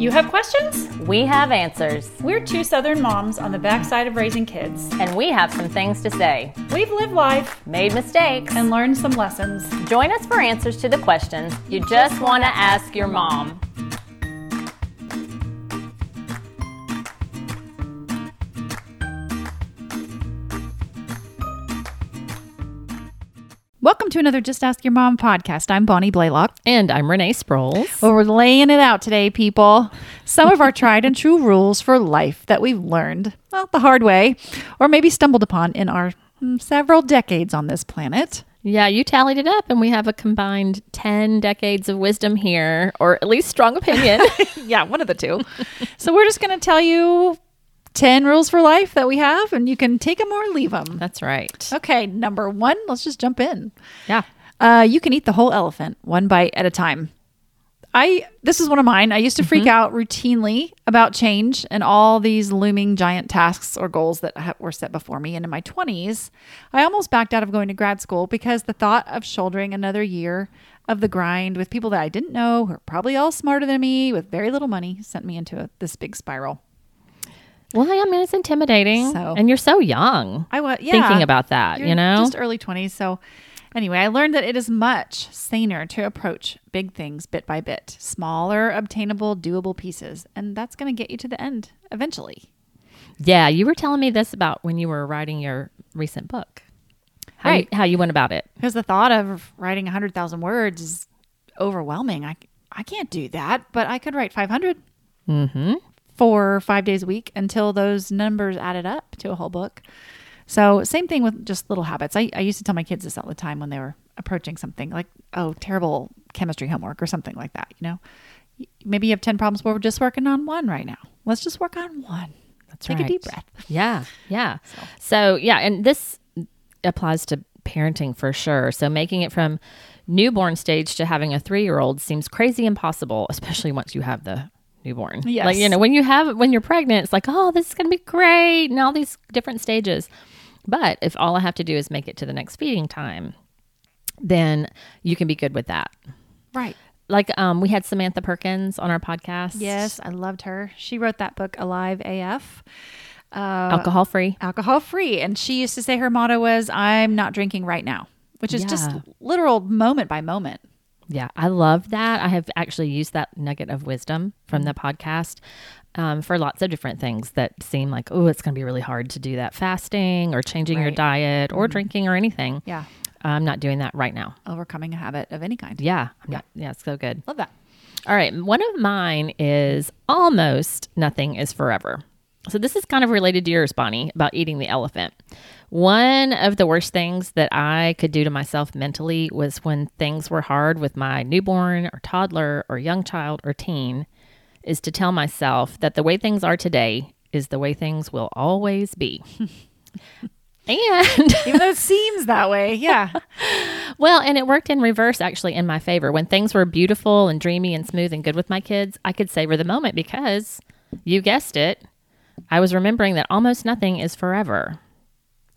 You have questions? We have answers, We're two Southern moms on the backside of raising kids. and we have some things to say. We've lived life Made mistakes. and learned some lessons. Join us for answers to the questions you just want to ask your mom. Welcome to another Just Ask Your Mom podcast. I'm Bonnie Blaylock. And I'm Renee Sproles. Well, we're laying it out today, people. Some of our tried and true rules for life that we've learned, well, the hard way, or maybe stumbled upon in our mm, several decades on this planet. Yeah, you tallied it up, and we have a combined 10 decades of wisdom here, or at least strong opinion. yeah, one of the two. so we're just going to tell you 10 rules for life that we have, and you can take them or leave them. That's right. Okay, number one, let's just jump in. Yeah. Uh, you can eat the whole elephant one bite at a time. I this is one of mine. I used to freak out routinely about change and all these looming giant tasks or goals that ha- were set before me. And in my 20s, I almost backed out of going to grad school because the thought of shouldering another year of the grind with people that I didn't know, who are probably all smarter than me, with very little money, sent me into a, this big spiral. Well, I mean, it's intimidating. So- and you're so young I was yeah, thinking about that, you know? just early 20s. So, anyway, I learned that it is much saner to approach big things bit by bit, smaller, obtainable, doable pieces. And that's going to get you to the end eventually. yeah, you were telling me this about when you were writing your recent book. How, Right. you, how you went about it. Because the thought of writing 100,000 words is overwhelming. I, I can't do that, but I could write 500 Mm-hmm. For five days a week until those numbers added up to a whole book. So, same thing with just little habits. I, I used to tell my kids this all the time when they were approaching something like, oh, terrible chemistry homework or something like that. You know, maybe you have 10 problems, but we're just working on one right now. Let's just work on one. That's right. Take right. a deep breath. Yeah, yeah. So. yeah, and this applies to parenting for sure. So making it from newborn stage to having a three year old seems crazy impossible, especially once you have the newborn. Yes. Like, you know, when you have when you're pregnant, it's like, oh, this is gonna be great, and all these different stages. But if all I have to do is make it to the next feeding time, then you can be good with that. Right. Like um, we had Samantha Perkins on our podcast. Yes, I loved her. She wrote that book, Alive AF. Uh, Alcohol free. alcohol free. And she used to say her motto was, I'm not drinking right now, which is just literal moment by moment. Yeah, I love that. I have actually used that nugget of wisdom from the podcast um, for lots of different things that seem like, oh, it's going to be really hard to do that fasting or changing your diet or drinking or anything. Yeah. I'm not doing that right now. Overcoming a habit of any kind. Yeah, I'm not. Yeah, it's so good. Love that. All right, one of mine is almost nothing is forever. So this is kind of related to yours, Bonnie, about eating the elephant. One of the worst things that I could do to myself mentally was when things were hard with my newborn or toddler or young child or teen, is to tell myself that the way things are today is the way things will always be. and Even though it seems that way. Yeah. Well, and it worked in reverse actually in my favor. When things were beautiful and dreamy and smooth and good with my kids, I could savor the moment because you guessed it, I was remembering that almost nothing is forever.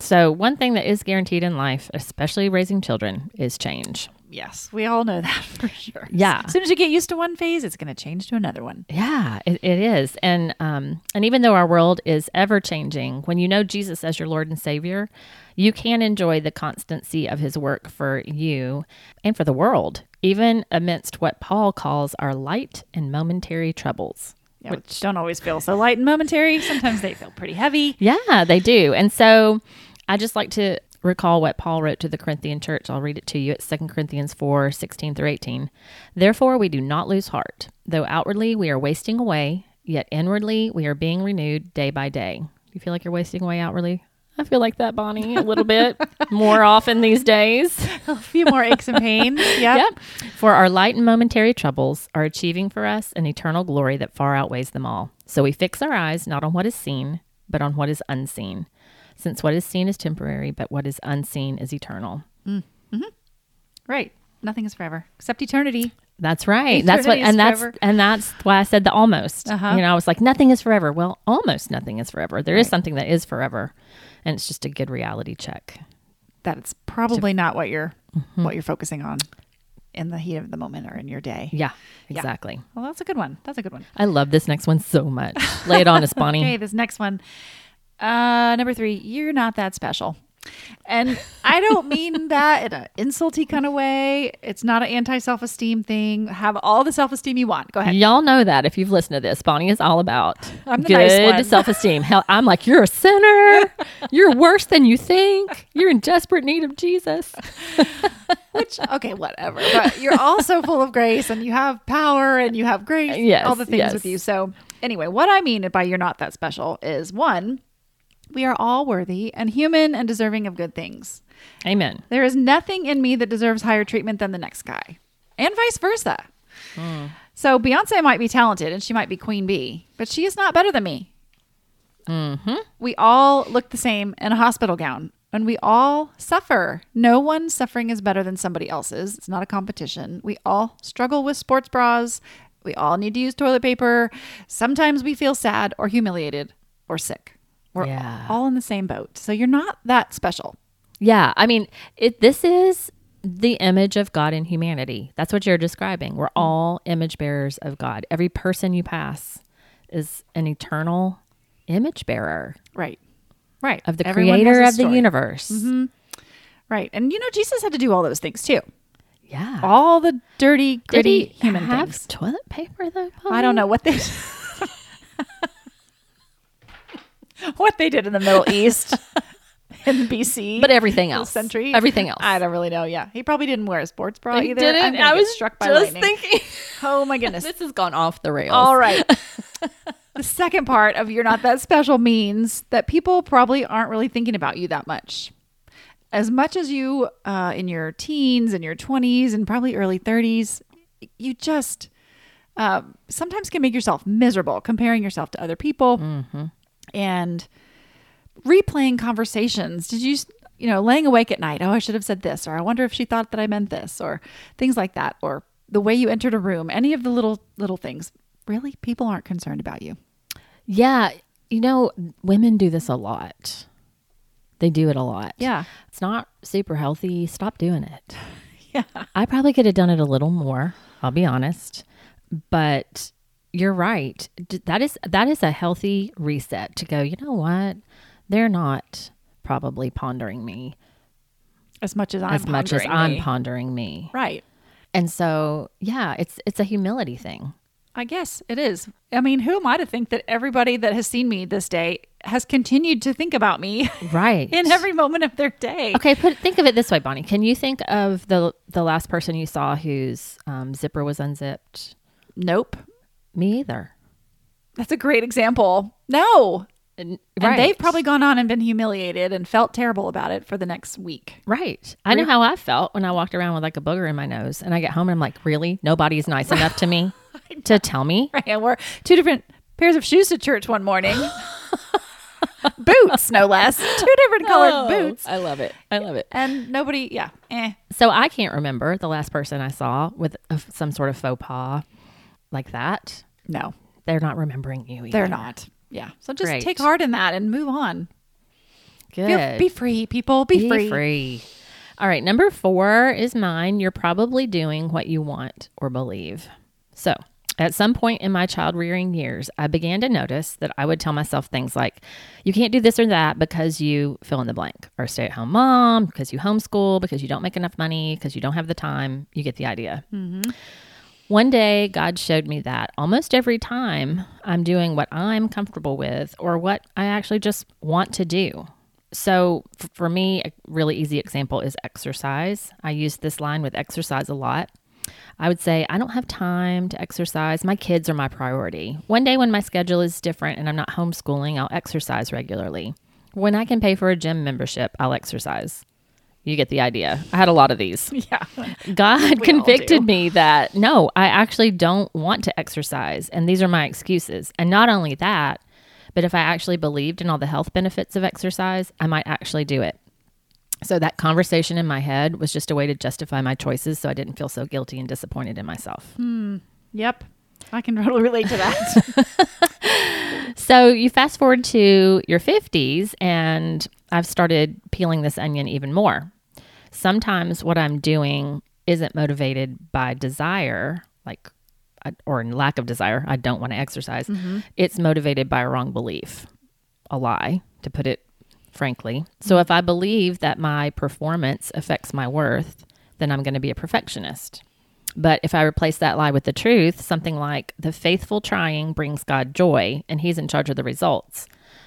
So, one thing that is guaranteed in life, especially raising children, is change. yes. We all know that for sure. Yeah. As soon as you get used to one phase, it's going to change to another one. Yeah, it, it is. And um, and even though our world is ever changing, when you know Jesus as your Lord and Savior, you can enjoy the constancy of his work for you and for the world, even amidst what Paul calls our light and momentary troubles. Yeah, which don't always feel so light and momentary. Sometimes they feel pretty heavy. Yeah, they do. And so I just like to recall what Paul wrote to the Corinthian church. I'll read it to you. It's 2 Corinthians 4 16 through 18. Therefore, we do not lose heart. Though outwardly we are wasting away, yet inwardly we are being renewed day by day. Do you feel like you're wasting away outwardly? I feel like that, Bonnie, a little bit more often these days. A few more aches and pains. Yep. Yep. For our light and momentary troubles are achieving for us an eternal glory that far outweighs them all. So we fix our eyes not on what is seen, but on what is unseen. Since what is seen is temporary, but what is unseen is eternal. Right. Nothing is forever except eternity. That's right. that's what and that's forever. and that's why I said the almost. Uh-huh. You know, I was like, nothing is forever. Well, almost nothing is forever. There is something that is forever. And it's just a good reality check. That's probably not what you're Mm-hmm. what you're focusing on. in the heat of the moment or in your day. Yeah, exactly. Well, that's a good one. That's a good one. I love this next one so much. Lay it on us, Bonnie. Okay, this next one. Uh, number three, you're not that special. And I don't mean that in an insulty kind of way. It's not an anti self esteem thing. Have all the self esteem you want. Go ahead. Y'all know that if you've listened to this, Bonnie is all about nice good one. self esteem. Hell, I'm like, you're a sinner. You're worse than you think. You're in desperate need of Jesus. Which, okay, whatever. But you're also full of grace and you have power and you have grace. Yes, All the things yes. with you. So, anyway, what I mean by you're not that special is one, we are all worthy and human and deserving of good things. Amen. There is nothing in me that deserves higher treatment than the next guy, and vice versa. So Beyonce might be talented and she might be Queen Bee, but she is not better than me. Mm-hmm. We all look the same in a hospital gown, and we all suffer. No one's suffering is better than somebody else's. It's not a competition. We all struggle with sports bras. We all need to use toilet paper. Sometimes we feel sad or humiliated or sick. We're Yeah. all in the same boat. So you're not that special. Yeah, I mean, it. This is the image of God in humanity. That's what you're describing. We're mm-hmm. all image bearers of God. Every person you pass is an eternal image bearer Right. Right. of the Everyone creator of the universe. Mm-hmm. Right. And you know, Jesus had to do all those things too. Yeah. All the dirty, Did gritty he human have things. toilet paper though? I don't know what they what they did in the Middle East in BC. But everything else. century. Everything else. I don't really know. Yeah, he probably didn't wear a sports bra He either. didn't. I was struck by just lightning. thinking. Oh my goodness. this has gone off the rails. All right. the second part of you're not that special means that people probably aren't really thinking about you that much. As much as you uh, in your teens and your 20s and probably early 30s, you just uh, sometimes can make yourself miserable comparing yourself to other people and replaying conversations. Did you, you know, laying awake at night? Oh, I should have said this, or I wonder if she thought that I meant this, or things like that, or the way you entered a room. Any of the little little things. Really, people aren't concerned about you. Yeah, you know, women do this a lot. They do it a lot. Yeah, It's not super healthy. Stop doing it. yeah, I probably could have done it a little more, I'll be honest. But you're right. That is that is a healthy reset to go, you know what? They're not probably pondering me as much as I'm as much as pondering I'm pondering me. right. And so, yeah, it's it's a humility thing. I guess it is. I mean, who am I to think that everybody that has seen me this day has continued to think about me Right. in every moment of their day? Okay, put think of it this way, Bonnie. Can you think of the the last person you saw whose um, zipper was unzipped? Nope. Me either. That's a great example. No. And, And they've probably gone on and been humiliated and felt terrible about it for the next week. right. I know how I felt when I walked around with like a booger in my nose, and I get home and I'm like, really, nobody's nice enough to me to tell me. Right. And we're two different pairs of shoes to church one morning. boots, no less. Two different colored boots. Oh, I love it. I love it. And nobody, yeah. Eh. So I can't remember the last person I saw with a, some sort of faux pas like that. No, They're not remembering you. Either. they're not. Yeah. So just Great. take heart in that and move on. Feel- Good. Be free, people. Be, Be free. All right, number four is mine. You're probably doing what you want or believe. So, at some point in my child rearing years, I began to notice that I would tell myself things like, you can't do this or that because you fill in the blank, or stay at home mom, because you homeschool, because you don't make enough money, because you don't have the time. You get the idea. Mm-hmm. One day, God showed me that almost every time I'm doing what I'm comfortable with or what I actually just want to do. So, for me, a really easy example is exercise. I use this line with exercise a lot. I would say, I don't have time to exercise. My kids are my priority. One day when my schedule is different and I'm not homeschooling, I'll exercise regularly. When I can pay for a gym membership, I'll exercise. You get the idea. I had a lot of these. Yeah. God convicted me that no, I actually don't want to exercise. And these are my excuses. And not only that, but if I actually believed in all the health benefits of exercise, I might actually do it. So that conversation in my head was just a way to justify my choices so I didn't feel so guilty and disappointed in myself. Hmm. Yep. I can totally relate to that. So you fast forward to your 50s, and I've started peeling this onion even more. Sometimes what I'm doing isn't motivated by desire, like, or lack of desire, I don't want to exercise. Mm-hmm. It's motivated by a wrong belief, a lie, to put it frankly. So mm-hmm. if I believe that my performance affects my worth, then I'm going to be a perfectionist. But if I replace that lie with the truth, something like the faithful trying brings God joy and he's in charge of the results,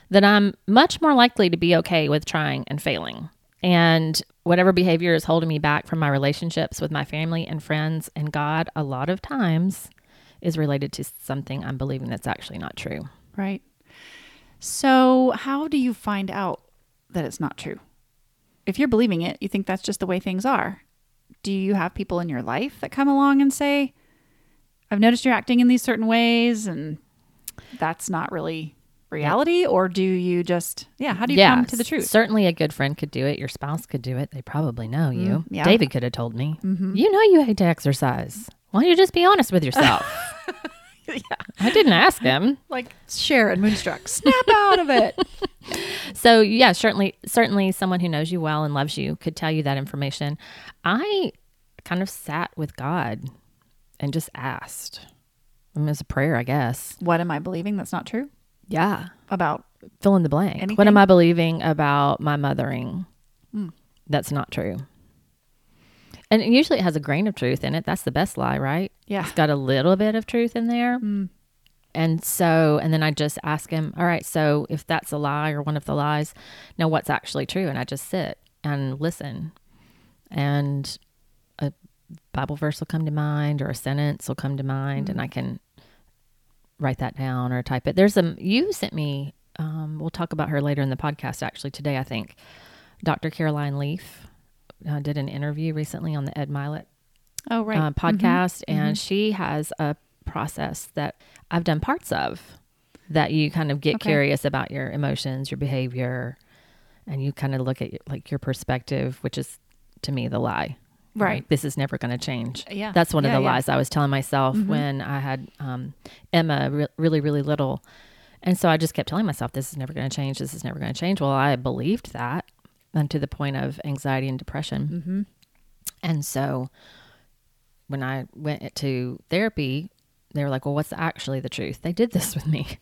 then I'm much more likely to be okay with trying and failing. And whatever behavior is holding me back from my relationships with my family and friends and God, a lot of times is related to something I'm believing that's actually not true. Right. So, how do you find out that it's not true? If you're believing it, you think that's just the way things are. Do you have people in your life that come along and say, I've noticed you're acting in these certain ways and that's not really reality? Or do you just, yeah, how do you come to the truth? Certainly, a good friend could do it. Your spouse could do it. They probably know you. Mm, yeah. David could have told me. You know you hate to exercise. Why don't you just be honest with yourself? yeah I didn't ask him. Like Cher in Moonstruck, snap out of it. So yeah, certainly, certainly, someone who knows you well and loves you could tell you that information. I kind of sat with God and just asked. I mean, it's a prayer, I guess. What am I believing that's not true Yeah, about? fill in the blank. What am I believing about my mothering? Mm. That's not true. And usually it has a grain of truth in it. That's the best lie, right? Yeah. It's got a little bit of truth in there. Mm. And so, and then I just ask him, all right, so if that's a lie or one of the lies, now what's actually true? And I just sit and listen. And a Bible verse will come to mind or a sentence will come to mind and mm. I can write that down or type it. There's a, you sent me, um, we'll talk about her later in the podcast actually today, I think. Dr. Caroline Leaf uh, did an interview recently on the Ed Mylett Oh, right. uh, podcast, and she has a process that I've done parts of that you kind of get Okay. curious about your emotions, your behavior, and you kind of look at like your perspective, which is to me the lie. Right. Like, this is never going to change. Yeah. That's one of the yeah. lies I was telling myself when I had um, Emma re- really, really little. And so I just kept telling myself, this is never going to change. This is never going to change. Well, I believed that and to the point of anxiety and depression. mm-hmm. And so when I went to therapy, they were like, well, what's actually the truth? They did this with me.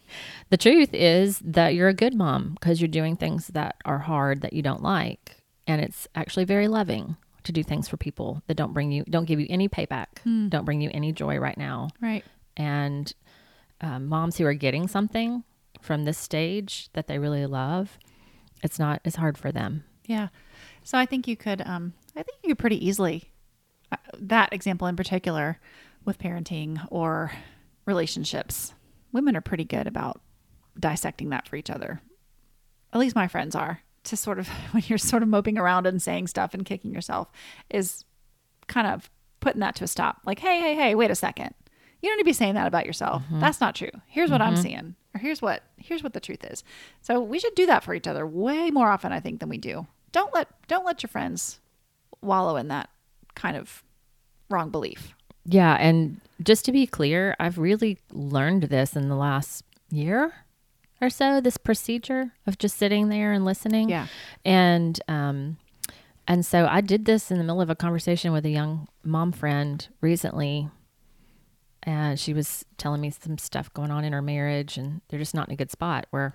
The truth is that you're a good mom because you're doing things that are hard that you don't like. And it's actually very loving to do things for people that don't bring you, don't give you any payback, don't bring you any joy right now. Right. And um, moms who are getting something from this stage that they really love, it's not, as hard for them. Yeah. So I think you could, um, I think you could pretty easily, uh, that example in particular with parenting or relationships, women are pretty good about dissecting that for each other. At least my friends are. To sort of, when you're sort of moping around and saying stuff and kicking yourself, is kind of putting that to a stop. Like, hey, hey, hey, wait a second. You don't need to be saying that about yourself. Mm-hmm. That's not true. Here's what I'm mm-hmm. seeing, or here's what here's what the truth is. So we should do that for each other way more often, I think, than we do. Don't let don't let your friends wallow in that kind of wrong belief. Yeah, and just to be clear, I've really learned this in the last year or so. This procedure of just sitting there and listening. Yeah. and um, and so I did this in the middle of a conversation with a young mom friend recently, and she was telling me some stuff going on in her marriage, and they're just not in a good spot. Where,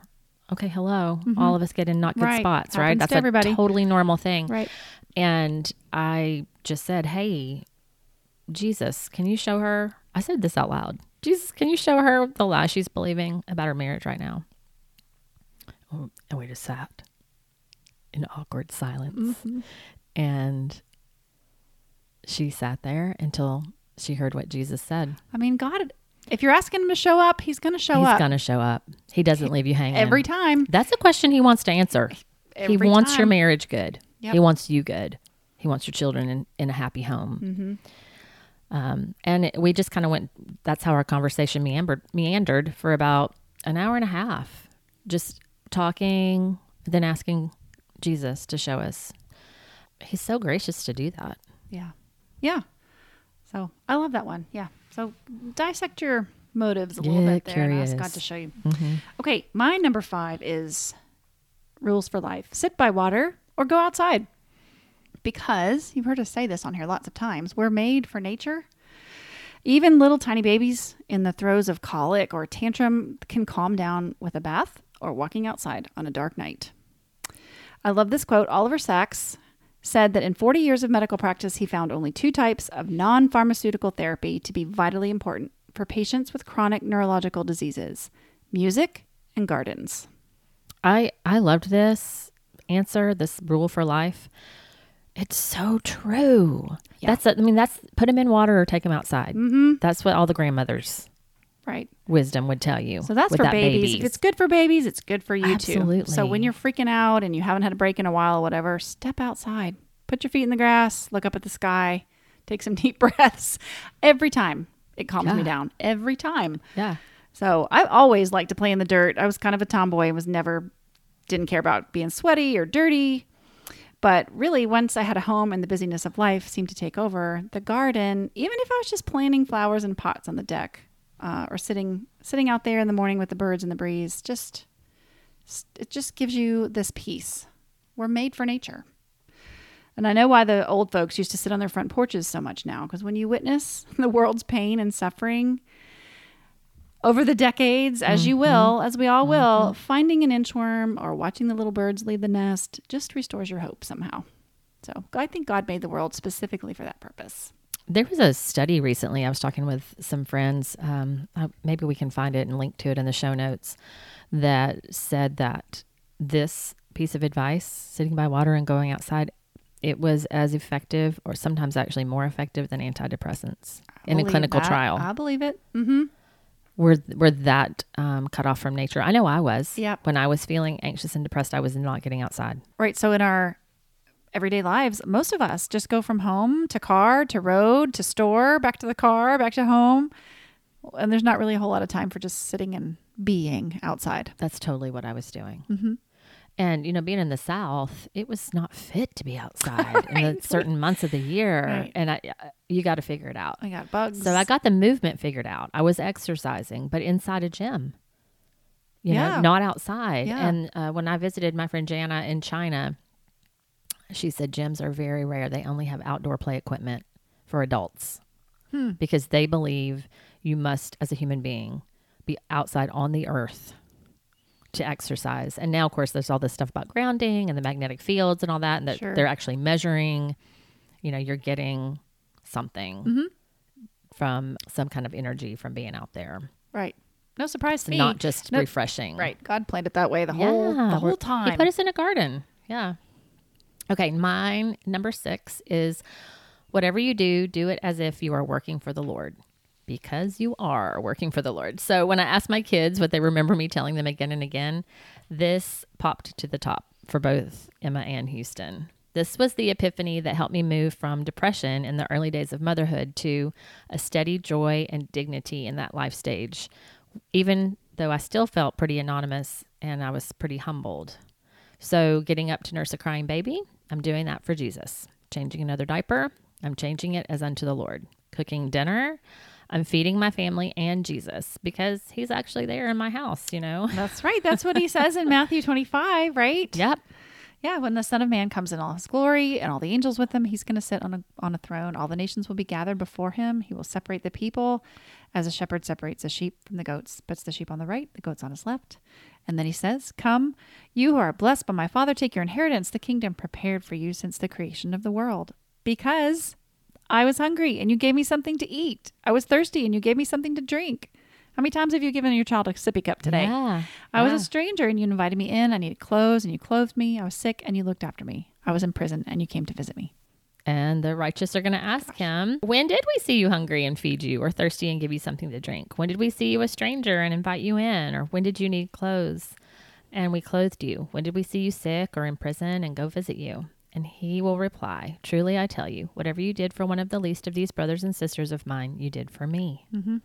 okay, hello, all of us get in not good Mm-hmm. Right. spots, right? Happens That's to everybody. a totally normal thing, Right. and I just said, Hey, Jesus, can you show her? I said this out loud. Jesus, can you show her the lie she's believing about her marriage right now? Oh, And we just sat in awkward silence. And she sat there until she heard what Jesus said. I mean, God, if you're asking him to show up, he's going to show He's up going to show up. He doesn't leave you hanging. every time. That's a question he wants to answer. Every he wants your marriage good. Yep. He wants you good. He wants your children in, in a happy home. Mm-hmm. Um, and it, we just kind of went. That's how our conversation meandered meandered for about an hour and a half, just talking, then asking Jesus to show us. He's so gracious to do that. Yeah. Yeah. So I love that one. Yeah. So dissect your motives a little Yeah, bit there and ask God curious. to show you. Mm-hmm. Okay. My number five is rules for life sit by water or go outside. Because you've heard us say this on here lots of times, we're made for nature. Even little tiny babies in the throes of colic or tantrum can calm down with a bath or walking outside on a dark night. I love this quote. Oliver Sacks said that in 40 years of medical practice, he found only two types of non pharmaceutical therapy to be vitally important for patients with chronic neurological diseases music and gardens. I I loved this answer, this rule for life. It's so true. Yeah. That's I mean that's put them in water or take them outside. Mm-hmm. That's what all the grandmothers Right. wisdom would tell you. So that's for that babies. If it's good for babies, it's good for you too. Absolutely. So when you're freaking out and you haven't had a break in a while, or whatever, step outside, put your feet in the grass, look up at the sky, take some deep breaths. Every time it calms me down. Every time. yeah. So I've always liked to play in the dirt. I was kind of a tomboy and was never didn't care about being sweaty or dirty. But really, once I had a home and the busyness of life seemed to take over, the garden, even if I was just planting flowers in pots on the deck uh, or sitting sitting out there in the morning with the birds and the breeze, just it just gives you this peace. We're made for nature. And I know why the old folks used to sit on their front porches so much now, because when you witness the world's pain and suffering, over the decades, as you will, as we all will, finding an inchworm or watching the little birds leave the nest just restores your hope somehow. So I think God made the world specifically for that purpose. There was a study recently. I was talking with some friends. Um, uh, maybe we can find it and link to it in the show notes. That said that this piece of advice, sitting by water and going outside, it was as effective, or sometimes actually more effective than antidepressants in a clinical that. trial. I believe it. Mm-hmm. We're we're that um, cut off from nature. I know I was. Yep. When I was feeling anxious and depressed, I was not getting outside. Right. So in our everyday lives, most of us just go from home to car to road to store, back to the car, back to home. And there's not really a whole lot of time for just sitting and being outside. That's totally what I was doing. Mm-hmm. And you know, being in the South, it was not fit to be outside in the certain months of the year, Right. and I, you got to figure it out. I got bugs. So I got the movement figured out. I was exercising, but inside a gym. You Yeah. know, not outside. Yeah. And uh, when I visited my friend Jana in China, she said gyms are very rare. They only have outdoor play equipment for adults Hmm. because they believe you must, as a human being, be outside on the earth to exercise. And now, of course, there's all this stuff about grounding and the magnetic fields and all that, and that Sure. they're actually measuring. You know, you're getting something Mm-hmm. from some kind of energy from being out there. right. No surprise It's to me. not just No- refreshing. Right. God planned it that way the whole the whole time. He put us in a garden. Yeah. Okay, mine number six is whatever you do, do it as if you are working for the Lord. Because you are working for the Lord. So when I ask my kids what they remember me telling them again and again, this popped to the top for both Emma and Houston. This was the epiphany that helped me move from depression in the early days of motherhood to a steady joy and dignity in that life stage, even though I still felt pretty anonymous and I was pretty humbled. So, getting up to nurse a crying baby, I'm doing that for Jesus. Changing another diaper, I'm changing it as unto the Lord. Cooking dinner, I'm feeding my family and Jesus because he's actually there in my house, you know? That's right. That's what he says in Matthew 25, right? Yep. Yeah, when the Son of Man comes in all his glory and all the angels with him, he's going to sit on a on a throne. All the nations will be gathered before him. He will separate the people as a shepherd separates the sheep from the goats, puts the sheep on the right, the goats on his left. And then he says, Come, you who are blessed by my Father, take your inheritance, the kingdom prepared for you since the creation of the world. Because I was hungry and you gave me something to eat. I was thirsty and you gave me something to drink. How many times have you given your child a sippy cup today? Yeah. I was Yeah. a stranger and you invited me in. I needed clothes and you clothed me. I was sick and you looked after me. I was in prison and you came to visit me. And the righteous are going to ask him, When did we see you hungry and feed you, or thirsty and give you something to drink? When did we see you a stranger and invite you in? Or when did you need clothes and we clothed you? When did we see you sick or in prison and go visit you? And he will reply, Truly I tell you, whatever you did for one of the least of these brothers and sisters of mine, you did for me. Mm-hmm.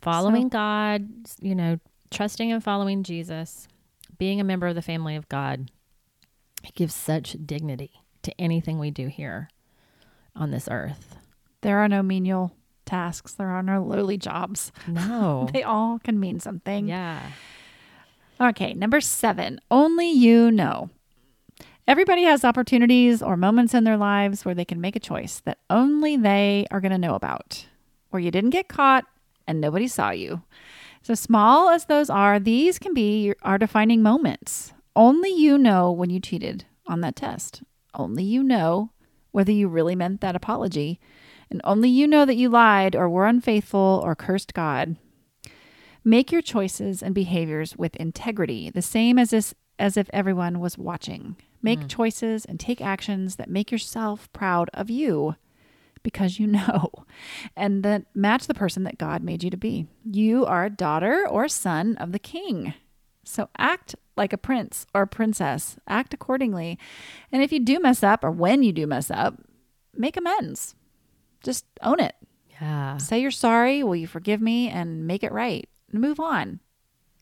Following So- God, you know, trusting and following Jesus, being a member of the family of God, it gives such dignity to anything we do here on this earth. There are no menial tasks, there are no lowly jobs. No. They all can mean something. yeah. Okay, number seven, only you know. Everybody has opportunities or moments in their lives where they can make a choice that only they are going to know about, where you didn't get caught and nobody saw you. So small as those are, these can be our defining moments. Only you know when you cheated on that test. Only you know whether you really meant that apology. And only you know that you lied or were unfaithful or cursed God. Make your choices and behaviors with integrity, the same as, this, as if everyone was watching. Make hmm. choices and take actions that make yourself proud of you because you know and that match the person that God made you to be. You are a daughter or son of the king. So act like a prince or a princess, act accordingly. And if you do mess up or when you do mess up, make amends. Just own it. Yeah. Say you're sorry, will you forgive me and make it right? Move on.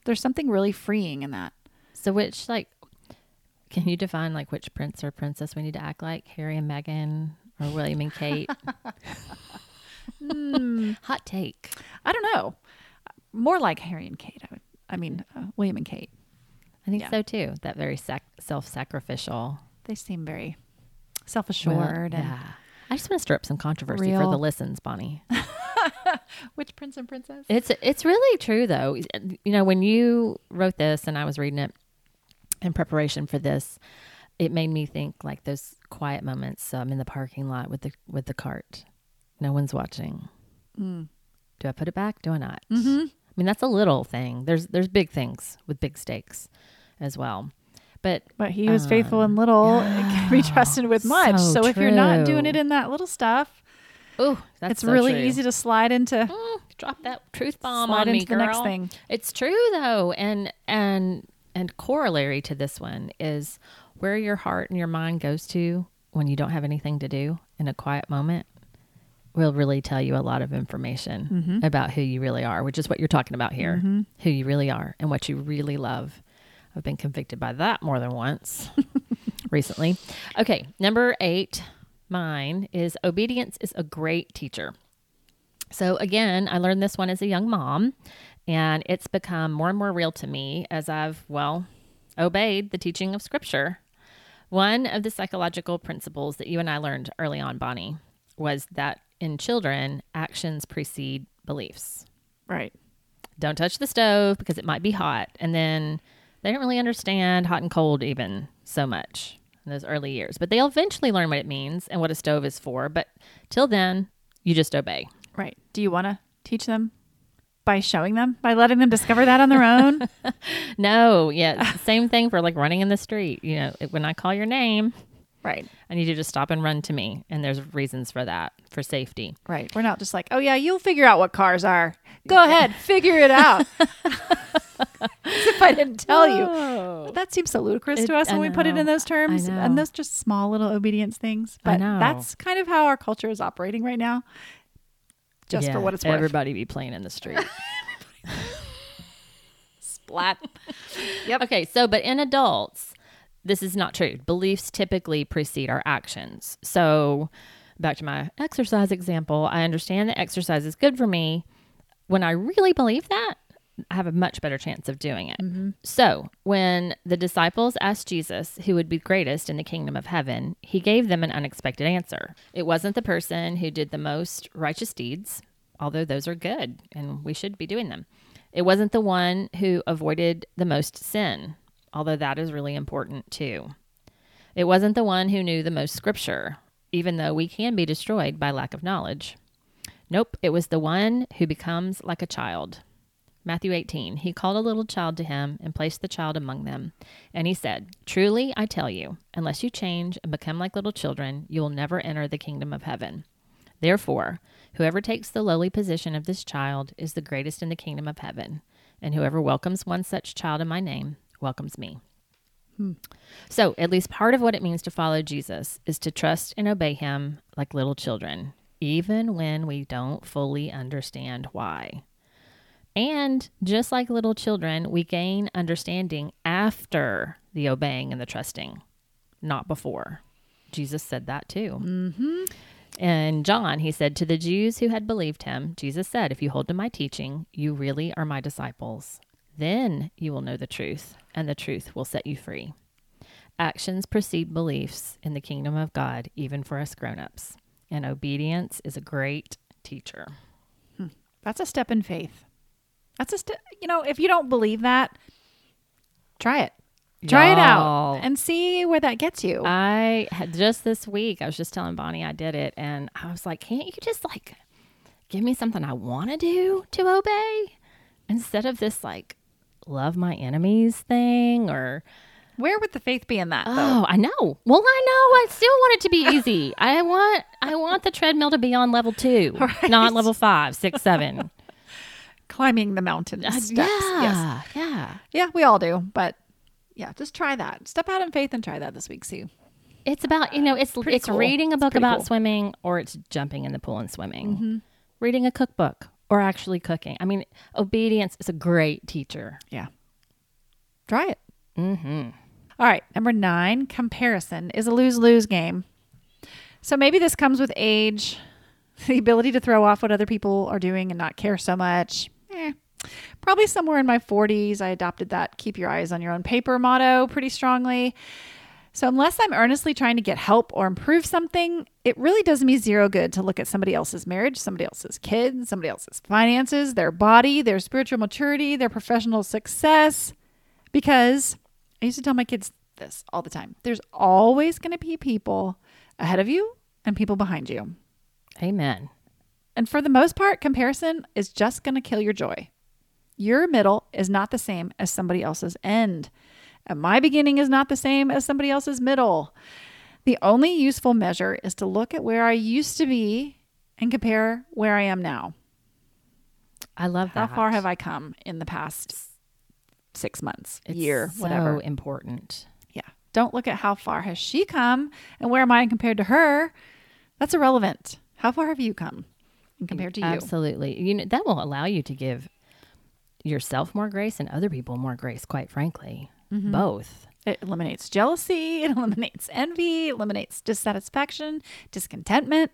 There's something really freeing in that. So which like can you define like which prince or princess we need to act like? Harry and Meghan or William and Kate? Hot take. I don't know. More like Harry and Kate. I, would, I mean, uh, William and Kate. I think Yeah. so too. That very sac- self-sacrificial. They seem very self assured. and yeah. I just want to stir up some controversy for the listens, Bonnie. Which prince and princess? It's it's really true though. You know, when you wrote this and I was reading it in preparation for this, it made me think like those quiet moments um, in the parking lot with the with the cart. No one's watching. Mm. Do I put it back? Do I not? Mm-hmm. I mean, that's a little thing. There's there's big things with big stakes as well. But But he was faithful in little and can be trusted with much. so So, if you're not doing it in that little stuff, oh, that's it's so really true. easy to slide into Mm, drop that truth bomb on me, into the next girl. thing. It's true though, and and and corollary to this one is where your heart and your mind goes to when you don't have anything to do in a quiet moment will really tell you a lot of information Mm-hmm. about who you really are, which is what you're talking about here. Who you really are and what you really love. I've been convicted by that more than once recently. Okay, number 8, mine is obedience is a great teacher. So again, I learned this one as a young mom, and it's become more and more real to me as I've, well, obeyed the teaching of Scripture. One of the psychological principles that you and I learned early on, Bonnie, was that in children, actions precede beliefs. right. Don't touch the stove because it might be hot. And then they don't really understand hot and cold even so much in those early years. But they'll eventually learn what it means and what a stove is for. But till then, you just obey. Right. Do you want to teach them by showing them, by letting them discover that on their own? No, yeah, same thing for like running in the street. You know, when I call your name, right. I need you to stop and run to me, and there's reasons for that for safety. Right. We're not just like, oh, yeah, you'll figure out what cars are. Go ahead, figure it out. If I didn't tell you. That seems so ludicrous It- to us I when we put it in those terms. And those just small little obedience things. I But know. that's kind of how our culture is operating right now. Just for what it's worth. Everybody be playing in the street. Splat. Yep. Okay, so but in adults, this is not true. Beliefs typically precede our actions. So back to my exercise example, I understand that exercise is good for me. When I really believe that, I have a much better chance of doing it. Mm-hmm. So, when the disciples asked Jesus who would be greatest in the kingdom of heaven, he gave them an unexpected answer. It wasn't the person who did the most righteous deeds, although those are good and we should be doing them. It wasn't the one who avoided the most sin, although that is really important too. It wasn't the one who knew the most scripture, even though we can be destroyed by lack of knowledge. Nope, it was the one who becomes like a child. Matthew 18, he called a little child to him and placed the child among them. And he said, Truly, I tell you, unless you change and become like little children, you will never enter the kingdom of heaven. Therefore, whoever takes the lowly position of this child is the greatest in the kingdom of heaven. And whoever welcomes one such child in my name welcomes me. So, at least part of what it means to follow Jesus is to trust and obey him like little children, even when we don't fully understand why. And just like little children, we gain understanding after the obeying and the trusting, not before. Jesus said that too. Mm-hmm. And John, he said to the Jews who had believed him, Jesus said, If you hold to my teaching, you really are my disciples. Then you will know the truth, and the truth will set you free. Actions precede beliefs in the kingdom of God, even for us grown-ups. And obedience is a great teacher. Hmm. That's a step in faith. That's a step. You know, if you don't believe that, try it. Try it Y'all. out and see where that gets you. I had just this week, I was just telling Bonnie I did it, and I was like, can't you just like give me something I want to do to obey instead of this like love my enemies thing or where would the faith be in that? though? oh I know well I know I still want it to be easy I want I want the treadmill to be on level two Right. not level five six seven Climbing the mountain Uh, steps. yeah Yes. yeah Yeah, we all do. But yeah, just try that. Step out in faith and try that this week, Sue. It's about you know it's Pretty it's cool. reading a book about cool. swimming or it's jumping in the pool and swimming. Mm-hmm. Reading a cookbook or actually cooking. I mean, obedience is a great teacher. Yeah. Try it. Mm-hmm. All right. Number nine, comparison is a lose lose game. So maybe this comes with age, the ability to throw off what other people are doing and not care so much. Eh. Probably somewhere in my 40s, I adopted that keep your eyes on your own paper motto pretty strongly. So, unless I'm earnestly trying to get help or improve something, it really does me zero good to look at somebody else's marriage, somebody else's kids, somebody else's finances, their body, their spiritual maturity, their professional success. Because I used to tell my kids this all the time there's always going to be people ahead of you and people behind you. Amen. And for the most part, comparison is just going to kill your joy. Your middle is not the same as somebody else's end. And my beginning is not the same as somebody else's middle. The only useful measure is to look at where I used to be and compare where I am now. I love that. How far have I come in the past six months, It's year, so whatever? important. Yeah. Don't look at how far has she come and where am I compared to her. That's irrelevant. How far have you come compared to you? Absolutely. You know that will allow you to give yourself more grace and other people more grace, quite frankly. Mm-hmm. Both. It eliminates jealousy, it eliminates envy, eliminates dissatisfaction, discontentment,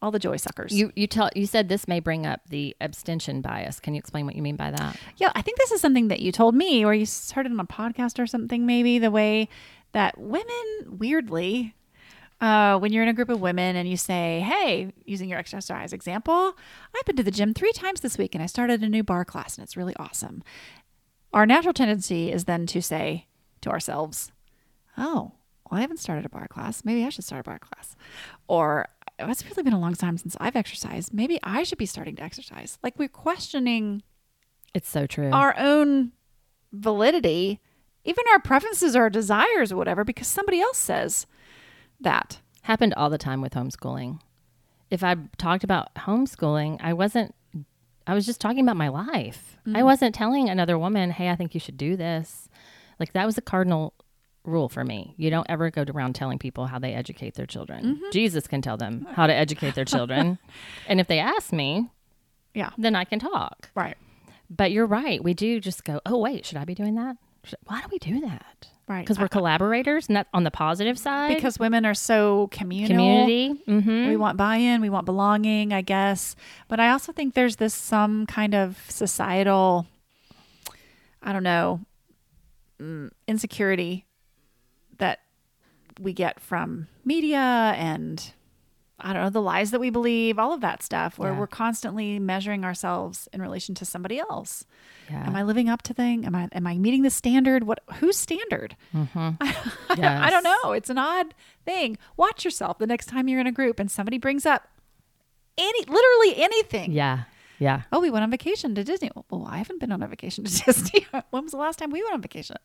all the joy suckers. You you tell you said this may bring up the abstention bias. Can you explain what you mean by that? yeah, I think this is something that you told me or you heard it on a podcast or something, maybe the way that women, weirdly, uh, when you're in a group of women and you say, Hey, using your exercise example, I've been to the gym three times this week and I started a new barre class and it's really awesome. Our natural tendency is then to say to ourselves, Oh, well, I haven't started a barre class. Maybe I should start a barre class. Or "Oh, it's really been a long time since I've exercised. Maybe I should be starting to exercise. Like we're questioning It's so true. our own validity, even our preferences or desires or whatever, because somebody else says that. happened all the time with homeschooling. If I talked about homeschooling, I wasn't I was just talking about my life. I mm-hmm. wasn't telling another woman, "Hey, I think you should do this." Like that was a cardinal rule for me. You don't ever go around telling people how they educate their children. Mm-hmm. Jesus can tell them how to educate their children. and if they ask me, Yeah. then I can talk. Right. But you're right. We do just go, "Oh, wait, should I be doing that?" Should- Why do we do that? Right. Because we're collaborators, not on the positive side. Because women are so communal. community. hmm We want buy in, we want belonging, I guess. But I also think there's this some kind of societal, I don't know, mm, insecurity that we get from media and I don't know, the lies that we believe, all of that stuff, where Yeah. we're constantly measuring ourselves in relation to somebody else. Yeah. Am I living up to thing? Am I am I meeting the standard? What whose standard? Mm-hmm. I, don't, I don't know. It's an odd thing. Watch yourself the next time you're in a group and somebody brings up any literally anything. Yeah. Yeah. Oh, we went on vacation to Disney. Well, I haven't been on a vacation to Disney. when was the last time we went on vacation?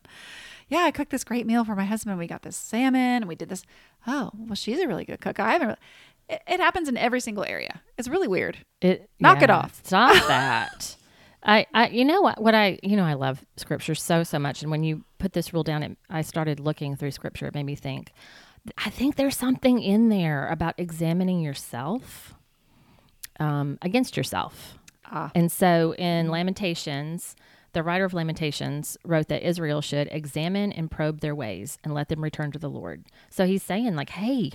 Yeah, I cooked this great meal for my husband. We got this salmon and we did this. Oh, well, she's a really good cook. I haven't. Really, it, it happens in every single area. It's really weird. It Knock it off. Stop that. I, I, you know what? What I, you know, I love scripture so so much, and when you put this rule down, it, I started looking through scripture. It made me think. I think there's something in there about examining yourself um, against yourself. Ah. And so in Lamentations, the writer of Lamentations wrote that Israel should examine and probe their ways and let them return to the Lord. So he's saying like, hey,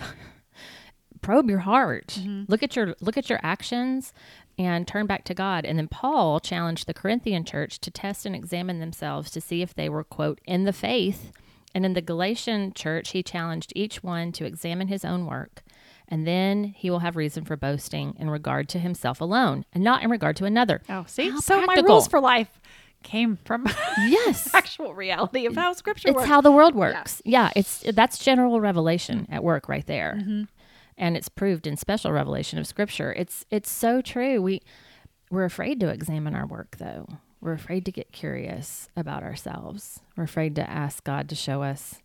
probe your heart. Mm-hmm. Look at your look at your actions and turn back to God. And then Paul challenged the Corinthian church to test and examine themselves to see if they were quote in the faith And in the Galatian church, he challenged each one to examine his own work, and then he will have reason for boasting in regard to himself alone and not in regard to another. Oh, see, How so my rules for life came from Yes. actual reality of how Scripture it's works. how the world works. Yeah. it's that's general revelation at work right there, mm-hmm. And it's proved in special revelation of Scripture. It's it's so true. We we're afraid to examine our work though. We're afraid to get curious about ourselves. We're afraid to ask God to show us,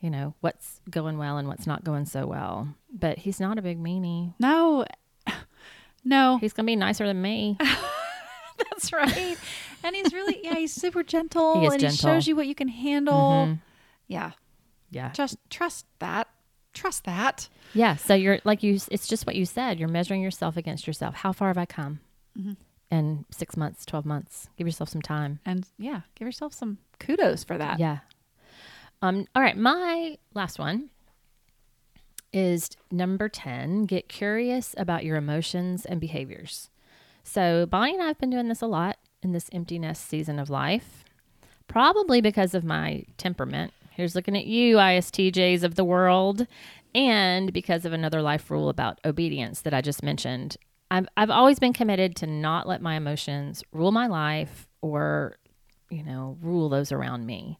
you know, what's going well and what's not going so well. But He's not a big meanie. no, no, He's gonna be nicer than me. that's right. and he's really, yeah, he's super gentle, He and gentle. he shows you what you can handle. Mhm. Yeah, Yeah. just trust that. Trust that. Yeah. So you're like you. It's just what you said. You're measuring yourself against yourself. How far have I come? In six months, twelve months. Give yourself some time. And yeah, give yourself some kudos for that. Yeah. Um. All right. My last one is number ten. Get curious about your emotions and behaviors. So Bonnie and I have been doing this a lot in this emptiness season of life, probably because of my temperament. Here's looking at you, ISTJs of the world, and because of another life rule about obedience that I just mentioned. I've, I've always been committed to not let my emotions rule my life or, you know, rule those around me.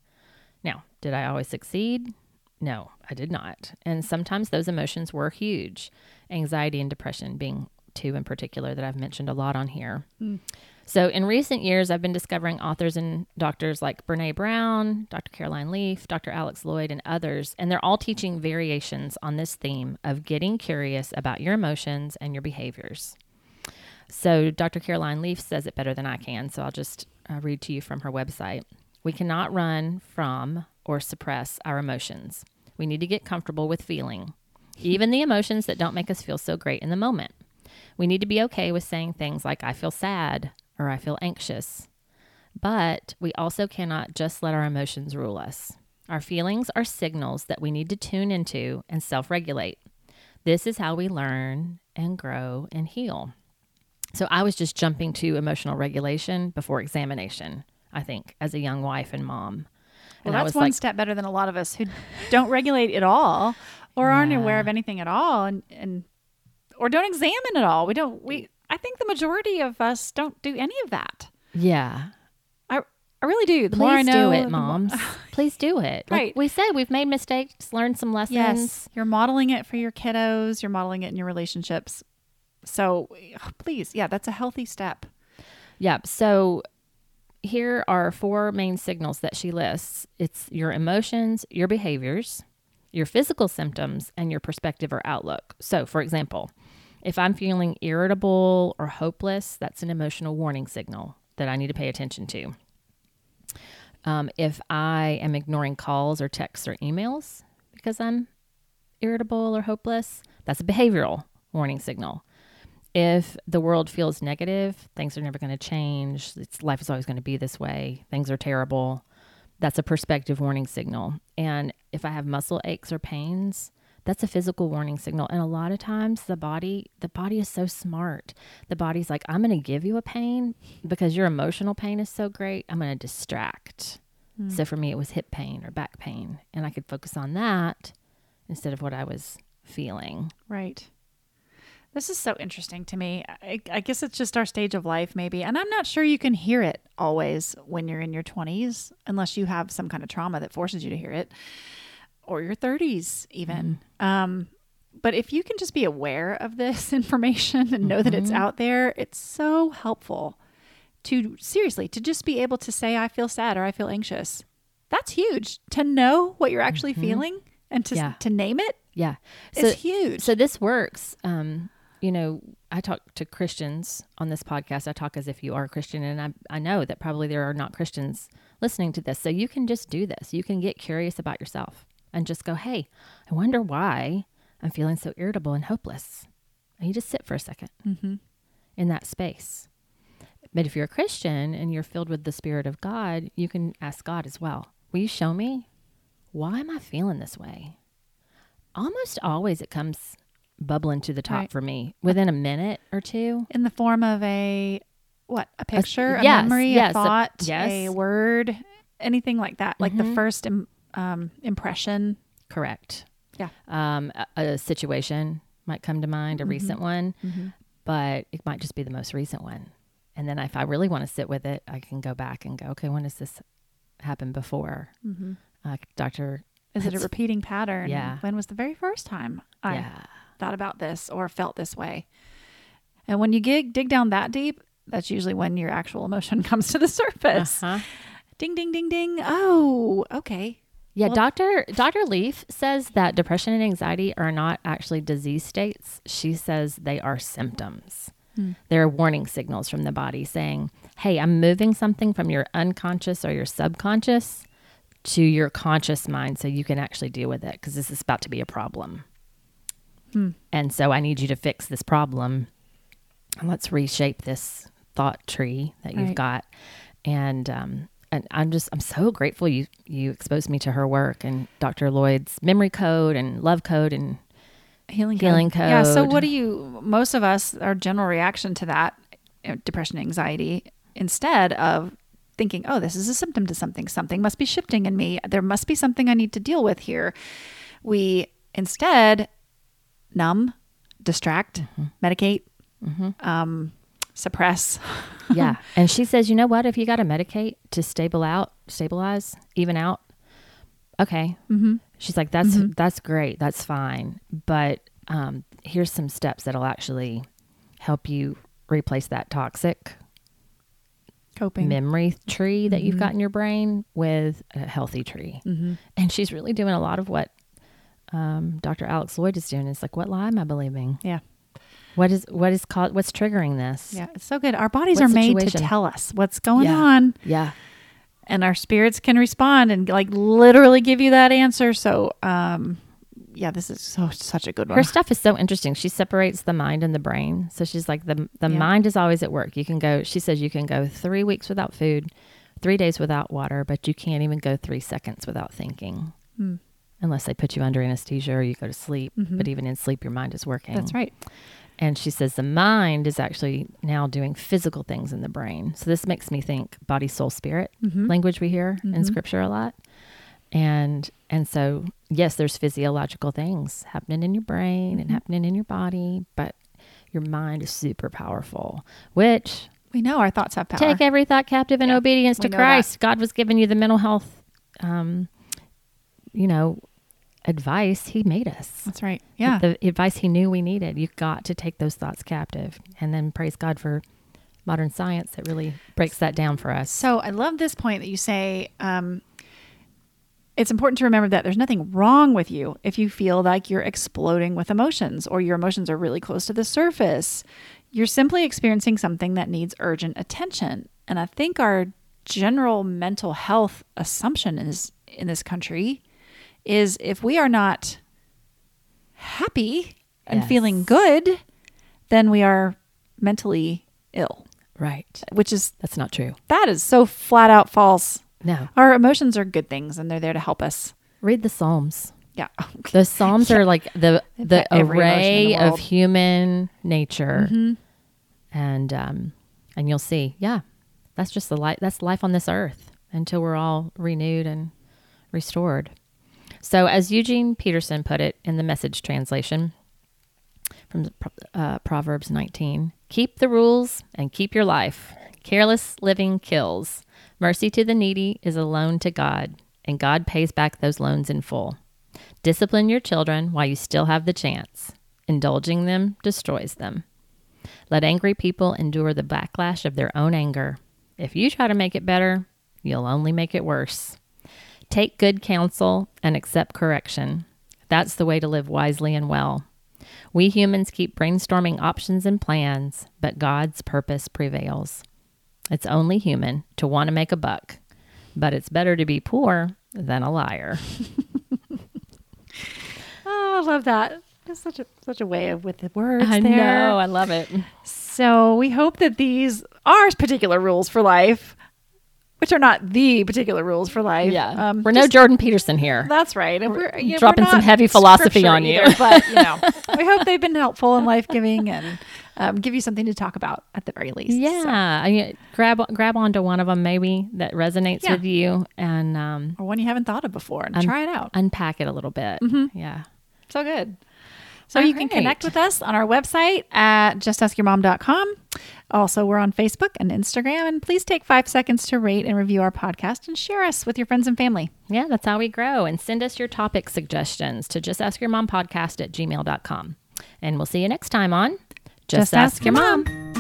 Now, did I always succeed? No, I did not. And sometimes those emotions were huge, anxiety and depression being two in particular that I've mentioned a lot on here. Hmm. So, in recent years, I've been discovering authors and doctors like Brene Brown, Dr. Caroline Leaf, Dr. Alex Loyd, and others, and they're all teaching variations on this theme of getting curious about your emotions and your behaviors. So, Dr. Caroline Leaf says it better than I can, so I'll just uh, read to you from her website. We cannot run from or suppress our emotions. We need to get comfortable with feeling, even the emotions that don't make us feel so great in the moment. We need to be okay with saying things like, I feel sad or I feel anxious. But we also cannot just let our emotions rule us. Our feelings are signals that we need to tune into and self regulate. This is how we learn and grow and heal. So I was just jumping to emotional regulation before examination, I think, as a young wife and mom. Well, and that's one like, step better than a lot of us who don't regulate at all or aren't aware of anything at all and, and or don't examine at all. We don't we I think the majority of us don't do any of that. yeah, I I really do. The more I please know, do it, more- moms. please do it. Like Right. we said, we've made mistakes, learned some lessons. Yes, you're modeling it for your kiddos. You're modeling it in your relationships. So please, yeah, that's a healthy step. Yep. So here are four main signals that she lists it's your emotions, your behaviors, your physical symptoms, and your perspective or outlook. So, for example, if I'm feeling irritable or hopeless, that's an emotional warning signal that I need to pay attention to. Um, if I am ignoring calls or texts or emails because I'm irritable or hopeless, that's a behavioral warning signal. If the world feels negative, things are never going to change, it's, life is always going to be this way, things are terrible, that's a perspective warning signal. And if I have muscle aches or pains, that's a physical warning signal. And a lot of times the body, the body is so smart. The body's like, I'm going to give you a pain because your emotional pain is so great. I'm going to distract. Hmm. So for me, it was hip pain or back pain. And I could focus on that instead of what I was feeling. Right. This is so interesting to me. I, I guess it's just our stage of life, maybe. And I'm not sure you can hear it always when you're in your 20s, unless you have some kind of trauma that forces you to hear it, or your 30s, even. Um, but if you can just be aware of this information and know that it's out there, it's so helpful to seriously to just be able to say, I feel sad or I feel anxious. That's huge. To know what you're actually feeling and to, Yeah. to name it Yeah. is huge. So this works. Um, you know, I talk to Christians on this podcast. I talk as if you are a Christian, and I, I know that probably there are not Christians listening to this. So you can just do this. You can get curious about yourself and just go, hey, I wonder why I'm feeling so irritable and hopeless. And you just sit for a 2nd mm-hmm. in that space. But if you're a Christian and you're filled with the Spirit of God, you can ask God as well. Will you show me why am I feeling this way? Almost always it comes bubbling to the top Right. for me uh, within a minute or two. in the form of a what a picture a, yes, memory yes, a a- thought yes. a word anything like that like the mm-hmm. first Im- um, impression. Correct. Yeah. Um, a, a situation might come to mind, a recent one, but it might just be the most recent one. And then if I really want to sit with it, I can go back and go, okay, when does this happen before? Uh, Doctor, Is it a repeating pattern? Yeah. When was the very first time I yeah, thought about this or felt this way? And when you dig, dig down that deep, that's usually when your actual emotion comes to the surface. uh-huh. Ding, ding, ding, ding. Oh, okay. Yeah, Well- Dr. Dr. Leaf says that depression and anxiety are not actually disease states. She says they are symptoms. They're warning signals from the body saying, "Hey, I'm moving something from your unconscious or your subconscious to your conscious mind so you can actually deal with it because this is about to be a problem." And so I need you to fix this problem. And let's reshape this thought tree that you've Right. got. And um, and I'm just I'm so grateful you you exposed me to her work and Dr. Loyd's memory code and love code and Healing, Healing code. Yeah. So, what do you, most of us, our general reaction to that, uh, depression, anxiety, instead of thinking, oh, this is a symptom to something, something must be shifting in me, there must be something I need to deal with here. We instead numb, distract, medicate, um, suppress. yeah. and she says, you know what? If you got to medicate to stable out, stabilize, even out, okay. Mm-hmm. She's like, that's that's great, that's fine, but um, here's some steps that'll actually help you replace that toxic Coping. memory tree that you've got in your brain with a healthy tree. And she's really doing a lot of what um, Dr. Alex Loyd is doing. It's like, what lie am I believing? Yeah. What is what is called what's triggering this? Yeah. It's so good. Our bodies What are made to tell us what's going Yeah. on. Yeah. and our spirits can respond and like literally give you that answer. So, um, yeah, this is so such a good one. Her stuff is so interesting. She separates the mind and the brain. So she's like the the Yeah. mind is always at work. You can go. She says you can go three weeks without food, three days without water, but you can't even go three seconds without thinking, Hmm. unless they put you under anesthesia or you go to sleep. But even in sleep, your mind is working. Mm-hmm. That's right. And she says the mind is actually now doing physical things in the brain. So this makes me think body, soul, spirit Mm-hmm. language we hear in scripture a lot. And and so yes, there's physiological things happening in your brain Mm-hmm. and happening in your body, but your mind is super powerful, which We know our thoughts have power. take every thought captive in Yeah, obedience to Christ. God was giving you the mental health um, you know, advice. He made us That's right. Yeah. the advice he knew we needed. You got to take those thoughts captive, and then praise God for modern science that really breaks that down for us. so I love this point that you say. Um, it's important to remember that there's nothing wrong with you if you feel like you're exploding with emotions or your emotions are really close to the surface. You're simply experiencing something that needs urgent attention. And I think our general mental health assumption is in this country is if we are not happy and Yes. feeling good, then we are mentally ill, Right. which is That's not true. that is so flat out false. No. Our emotions are good things and they're there to help us. Read the Psalms. Yeah. The Psalms are like the the got every emotion in array the of. Mm-hmm. human nature, and um, and you'll see, yeah, that's just the life. That's life on this earth until we're all renewed and restored. So, as Eugene Peterson put it in the Message translation from uh, Proverbs 19, keep the rules and keep your life. Careless living kills. Mercy to the needy is a loan to God, and God pays back those loans in full. Discipline your children while you still have the chance. Indulging them destroys them. Let angry people endure the backlash of their own anger. If you try to make it better, you'll only make it worse. Take good counsel and accept correction. That's the way to live wisely and well. We humans keep brainstorming options and plans, but God's purpose prevails. It's only human to want to make a buck, but it's better to be poor than a liar. Oh, I love that. That's such a such a way of with the words I there. know, I love it. So we hope that these are particular rules for life, which are not the particular rules for life. Yeah. Um, we're no Jordan Peterson here. That's right. And we're, yeah, we're dropping some heavy philosophy on you. either, but you know, we hope they've been helpful and life giving and um, give you something to talk about at the very least. So, Yeah. I mean, grab grab onto one of them maybe that resonates Yeah. with you and um, or one you haven't thought of before and try it out. unpack it a little bit. Yeah. So good. So All you can connect with us on our website at justaskyourmom.com. Also, we're on Facebook and Instagram. And please take five seconds to rate and review our podcast and share us with your friends and family. Yeah, that's how we grow. And send us your topic suggestions to just ask your mom podcast at gmail.com. And we'll see you next time on Just Ask Your Mom.